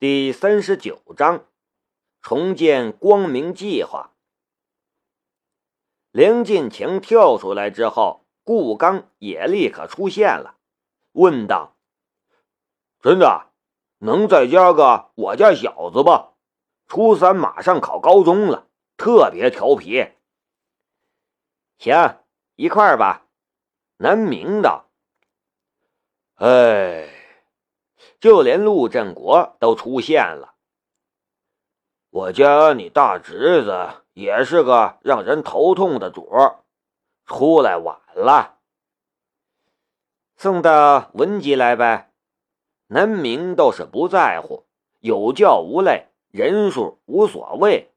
第三十九章重建光明计划。梁建强跳出来之后，顾刚也立刻出现了，问道：“真的能再加个我家小子吧？初三马上考高中了，特别调皮。”行，一块儿吧。南明道：“哎。”就连陆振国都出现了。我家你大侄子也是个让人头痛的主儿，出来晚了。送到文集来呗。南明倒是不在乎，有教无类，人数无所谓。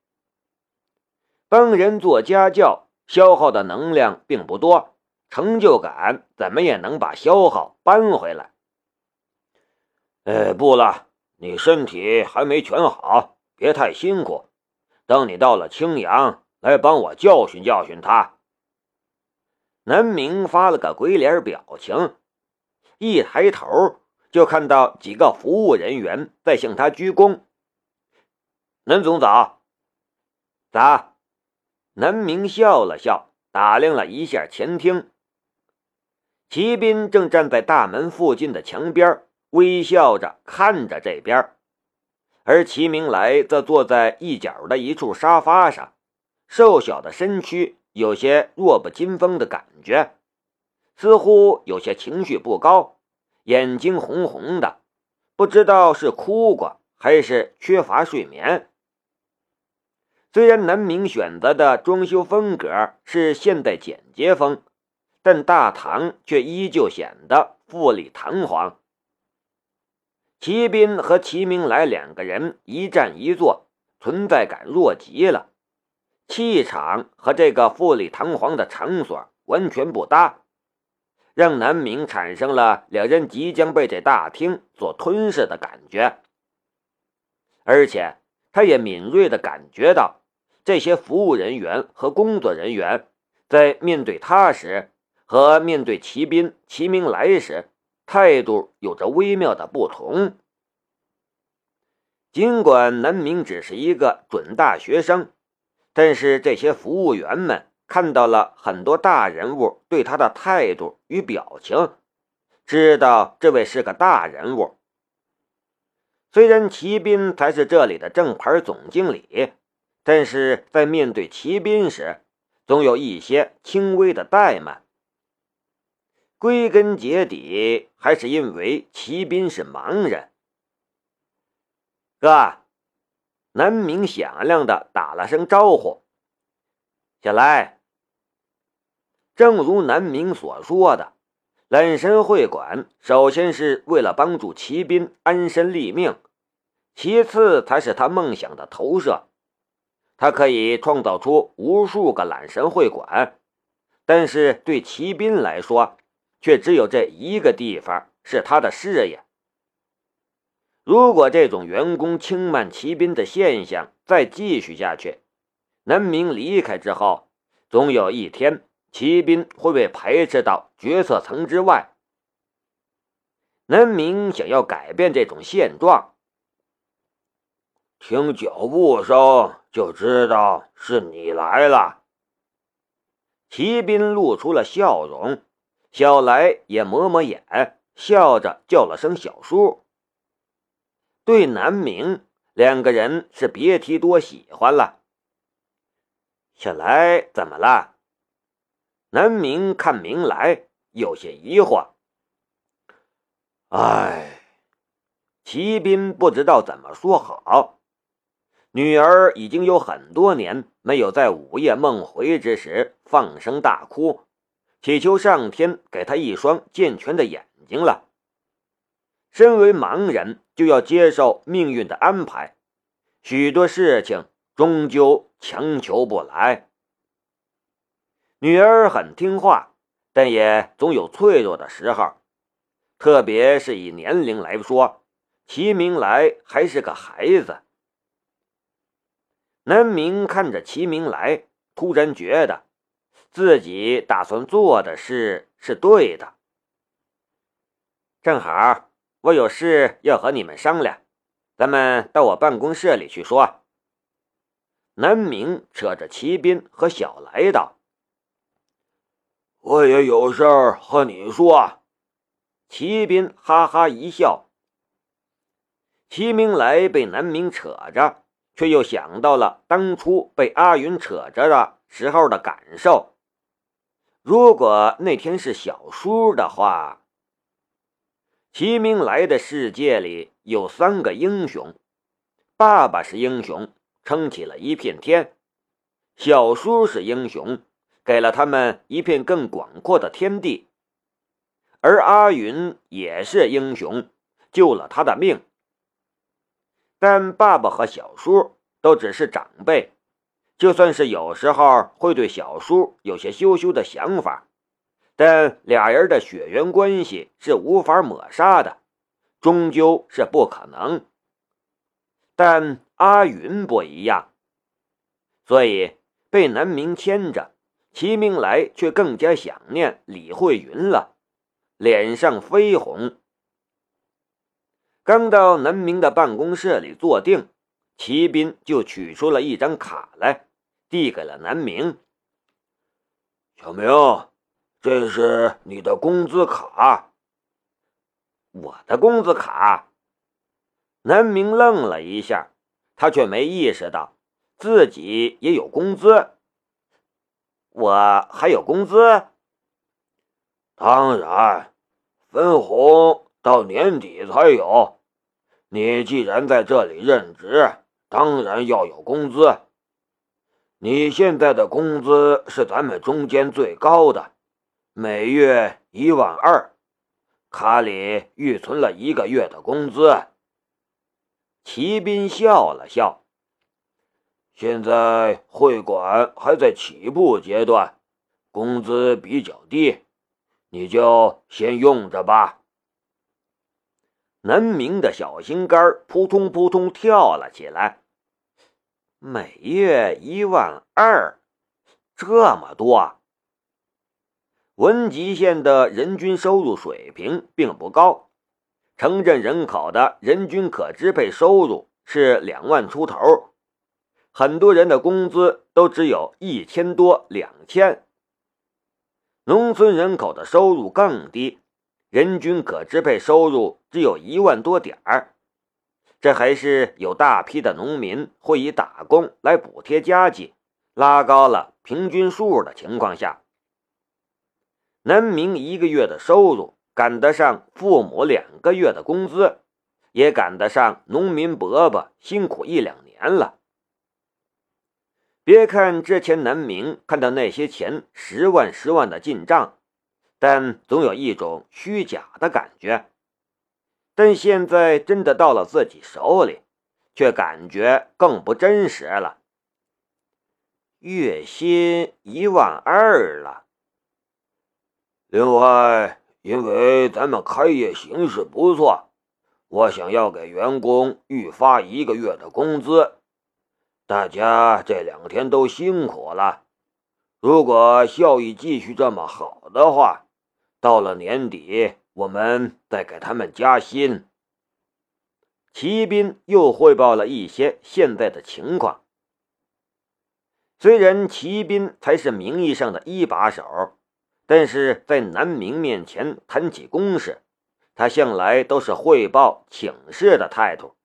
帮人做家教，消耗的能量并不多，成就感怎么也能把消耗搬回来。哎，不了，你身体还没全好，别太辛苦。等你到了青阳，来帮我教训教训他。南明发了个鬼脸表情，一抬头就看到几个服务人员在向他鞠躬。南总早，早。南明笑了笑，打量了一下前厅。骑兵正站在大门附近的墙边。微笑着看着这边，而齐明来则坐在一角的一处沙发上，瘦小的身躯有些弱不禁风的感觉，似乎有些情绪不高，眼睛红红的，不知道是哭过还是缺乏睡眠。虽然南明选择的装修风格是现代简洁风，但大堂却依旧显得富丽堂皇。齐斌和齐明来两个人一站一坐，存在感弱极了，气场和这个富丽堂皇的场所完全不搭，让南明产生了两人即将被这大厅所吞噬的感觉。而且，他也敏锐地感觉到，这些服务人员和工作人员在面对他时和面对齐斌、齐明来时。态度有着微妙的不同。尽管南明只是一个准大学生，但是这些服务员们看到了很多大人物对他的态度与表情，知道这位是个大人物。虽然齐斌才是这里的正牌总经理，但是在面对齐斌时，总有一些轻微的怠慢。归根结底，还是因为骑兵是盲人。哥，南明响亮的打了声招呼：“小来。”正如南明所说的，揽神会馆首先是为了帮助骑兵安身立命，其次才是他梦想的投射。他可以创造出无数个揽神会馆，但是对骑兵来说，却只有这一个地方是他的事业。如果这种员工轻慢骑兵的现象再继续下去，南明离开之后，总有一天骑兵会被排斥到决策层之外。南明想要改变这种现状，听脚步声就知道是你来了。骑兵露出了笑容。小来也抹抹眼，笑着叫了声“小叔”。对南明两个人是别提多喜欢了。小来怎么了？南明看明来有些疑惑。唉，骑兵不知道怎么说好。女儿已经有很多年没有在午夜梦回之时放声大哭。祈求上天给他一双健全的眼睛了。身为盲人，就要接受命运的安排，许多事情终究强求不来。女儿很听话，但也总有脆弱的时候，特别是以年龄来说，齐明来还是个孩子。南明看着齐明来，突然觉得。自己打算做的事是对的。正好，我有事要和你们商量。咱们到我办公室里去说。南明扯着齐斌和小来道：“我也有事儿和你说。”齐斌哈哈一笑。齐明来被南明扯着，却又想到了当初被阿云扯着的时候的感受。如果那天是小叔的话，齐明来的世界里有三个英雄，爸爸是英雄。撑起了一片天，小叔是英雄，给了他们一片更广阔的天地。而阿云也是英雄，救了他的命。但爸爸和小叔都只是长辈，就算是有时候会对小叔有些羞羞的想法，但俩人的血缘关系是无法抹杀的，终究是不可能。但阿云不一样，所以被南明牵着，齐明来却更加想念李慧云了，脸上绯红。刚到南明的办公室里坐定，骑兵就取出了一张卡来，递给了南明。小明，这是你的工资卡。我的工资卡。南明愣了一下，他却没意识到自己也有工资。我还有工资？当然，分红到年底才有。你既然在这里任职，当然要有工资。你现在的工资是咱们中间最高的，每月一万二，卡里预存了一个月的工资。齐斌笑了笑。现在会馆还在起步阶段，工资比较低，你就先用着吧。南明的小心肝扑通扑通跳了起来。每月一万二，这么多。文集县的人均收入水平并不高。城镇人口的人均可支配收入是两万出头，很多人的工资都只有一千多、两千。农村人口的收入更低，人均可支配收入只有一万多点儿。这还是有大批的农民会以打工来补贴家计，拉高了平均数的情况下，南明一个月的收入。赶得上父母两个月的工资，也赶得上农民伯伯辛苦一两年了。别看之前南明看到那些钱十万十万的进账，但总有一种虚假的感觉。但现在真的到了自己手里，却感觉更不真实了。月薪一万二了，另外。因为咱们开业形势不错，我想要给员工预发一个月的工资。大家这两天都辛苦了，如果效益继续这么好的话，到了年底我们再给他们加薪。骑兵又汇报了一些现在的情况。虽然骑兵才是名义上的一把手。但是在南明面前谈起公事，他向来都是汇报请示的态度。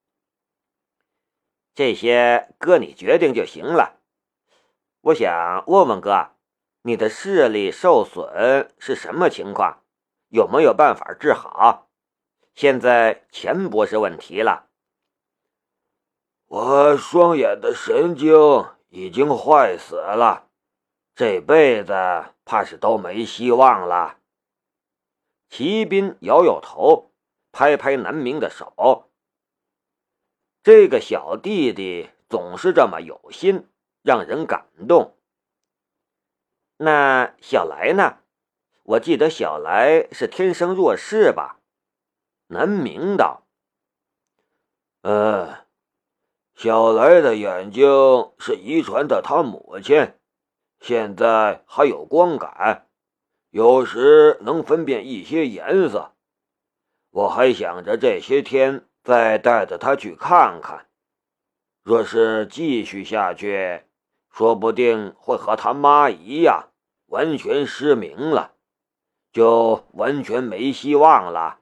这些哥你决定就行了。我想问问哥，你的视力受损是什么情况？有没有办法治好？现在钱不是问题了。我双眼的神经已经坏死了。这辈子怕是都没希望了。齐斌摇摇头，拍拍南明的手。这个小弟弟总是这么有心，让人感动。那小来呢？我记得小来是天生弱视吧？南明道。嗯，小来的眼睛是遗传的，他母亲。现在还有光感，有时能分辨一些颜色。我还想着这些天再带着他去看看。若是继续下去，说不定会和他妈一样，完全失明了，就完全没希望了。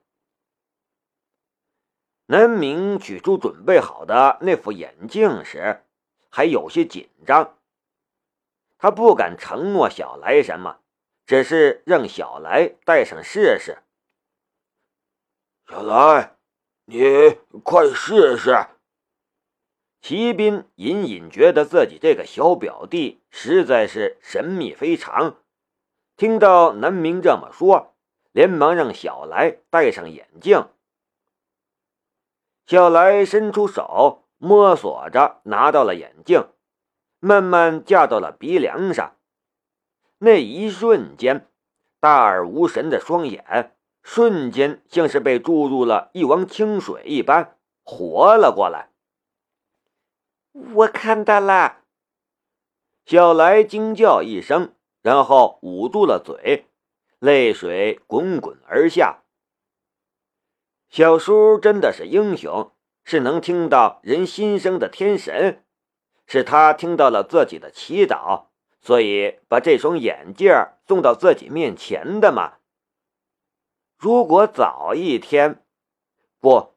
南明取出准备好的那副眼镜时，还有些紧张。他不敢承诺小来什么，只是让小来戴上试试。小来，你快试试。骑兵隐隐觉得自己这个小表弟实在是神秘非常。听到南明这么说，连忙让小来戴上眼镜。小来伸出手摸索着拿到了眼镜，慢慢架到了鼻梁上。那一瞬间，大而无神的双眼瞬间像是被注入了一汪清水一般活了过来。我看到了，小来惊叫一声，然后捂住了嘴，泪水滚滚而下。小叔真的是英雄，是能听到人心声的天神。是他听到了自己的祈祷，所以把这双眼镜送到自己面前的嘛？如果早一天，不，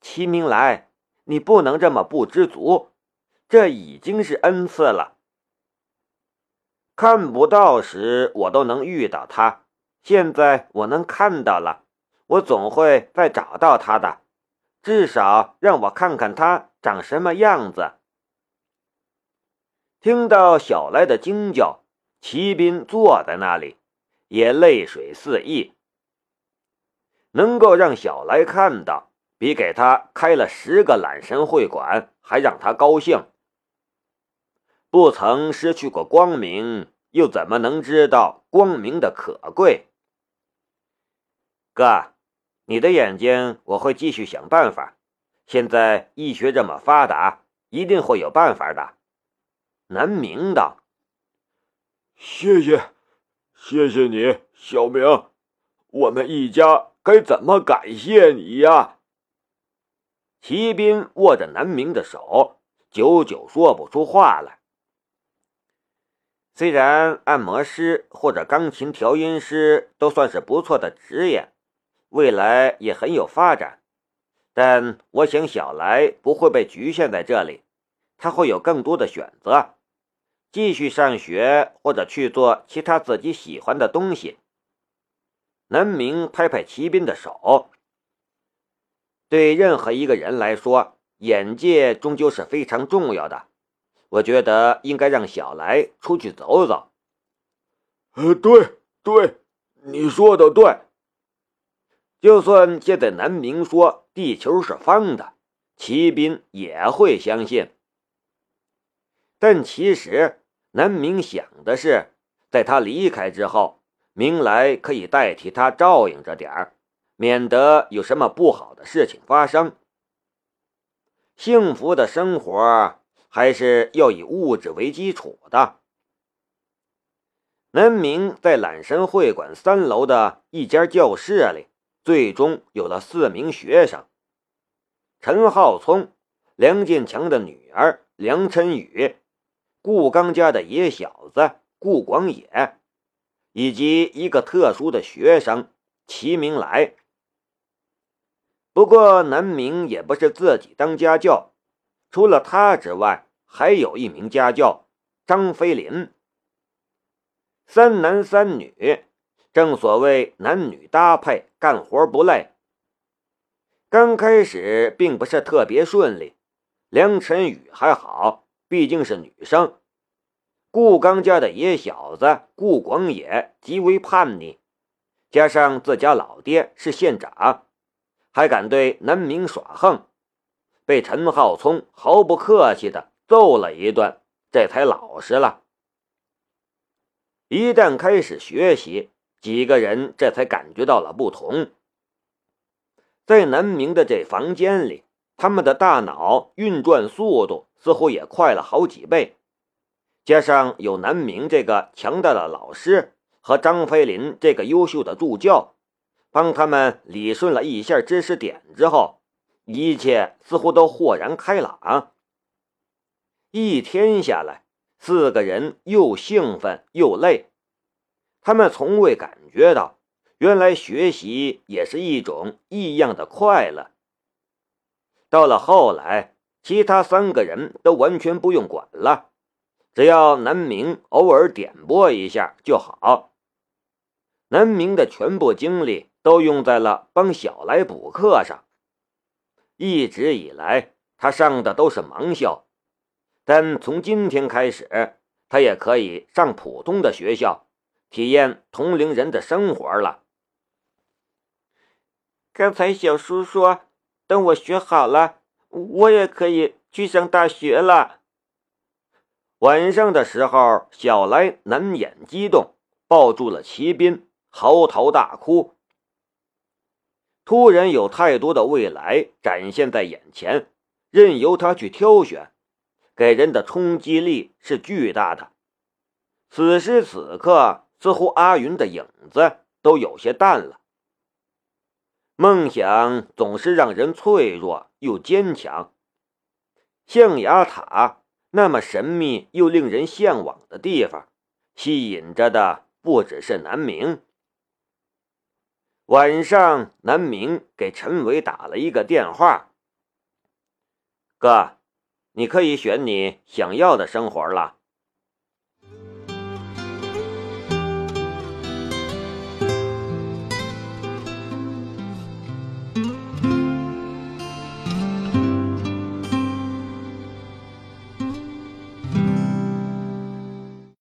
齐明来，你不能这么不知足，这已经是恩赐了。看不到时我都能遇到他，现在我能看到了。我总会再找到他的，至少让我看看他长什么样子。听到小来的惊叫，骑兵坐在那里，也泪水四溢。能够让小来看到，比给他开了十个揽神会馆还让他高兴。不曾失去过光明，又怎么能知道光明的可贵？哥。你的眼睛，我会继续想办法。现在医学这么发达，一定会有办法的。南明道：“谢谢，谢谢你，小明。我们一家该怎么感谢你呀？”骑兵握着南明的手，久久说不出话来。虽然按摩师或者钢琴调音师都算是不错的职业。未来也很有发展，但我想小来不会被局限在这里，他会有更多的选择，继续上学或者去做其他自己喜欢的东西。南明拍拍骑兵的手，对任何一个人来说，眼界终究是非常重要的。我觉得应该让小来出去走走。呃，对对，你说的对。就算现在南明说地球是方的，骑兵也会相信。但其实南明想的是，在他离开之后，明来可以代替他照应着点儿，免得有什么不好的事情发生。幸福的生活还是要以物质为基础的。南明在揽神会馆三楼的一间教室里。最终有了四名学生：陈浩聪、梁建强的女儿梁晨宇、顾刚家的野小子顾广野，以及一个特殊的学生齐明来。不过南明也不是自己当家教，除了他之外，还有一名家教张飞林。三男三女。正所谓男女搭配，干活不累。刚开始并不是特别顺利，梁晨宇还好，毕竟是女生。顾刚家的野小子顾广野极为叛逆，加上自家老爹是县长，还敢对南明耍横，被陈浩聪毫不客气的揍了一顿，这才老实了。一旦开始学习。几个人这才感觉到了不同，在南明的这房间里，他们的大脑运转速度似乎也快了好几倍。加上有南明这个强大的老师和张飞林这个优秀的助教，帮他们理顺了一下知识点之后，一切似乎都豁然开朗。一天下来，四个人又兴奋又累，他们从未感觉到，原来学习也是一种异样的快乐。到了后来，其他三个人都完全不用管了，只要南明偶尔点拨一下就好。南明的全部精力都用在了帮小来补课上。一直以来，他上的都是盲校，但从今天开始，他也可以上普通的学校，体验同龄人的生活了。刚才小叔说。等我学好了，我也可以去上大学了。晚上的时候，小来难掩激动，抱住了齐斌，嚎啕大哭。突然有太多的未来展现在眼前，任由他去挑选，给人的冲击力是巨大的。此时此刻，似乎阿云的影子都有些淡了。梦想总是让人脆弱又坚强。象牙塔那么神秘又令人向往的地方，吸引着的不只是南明。晚上，南明给陈伟打了一个电话：“哥，你可以选你想要的生活了。”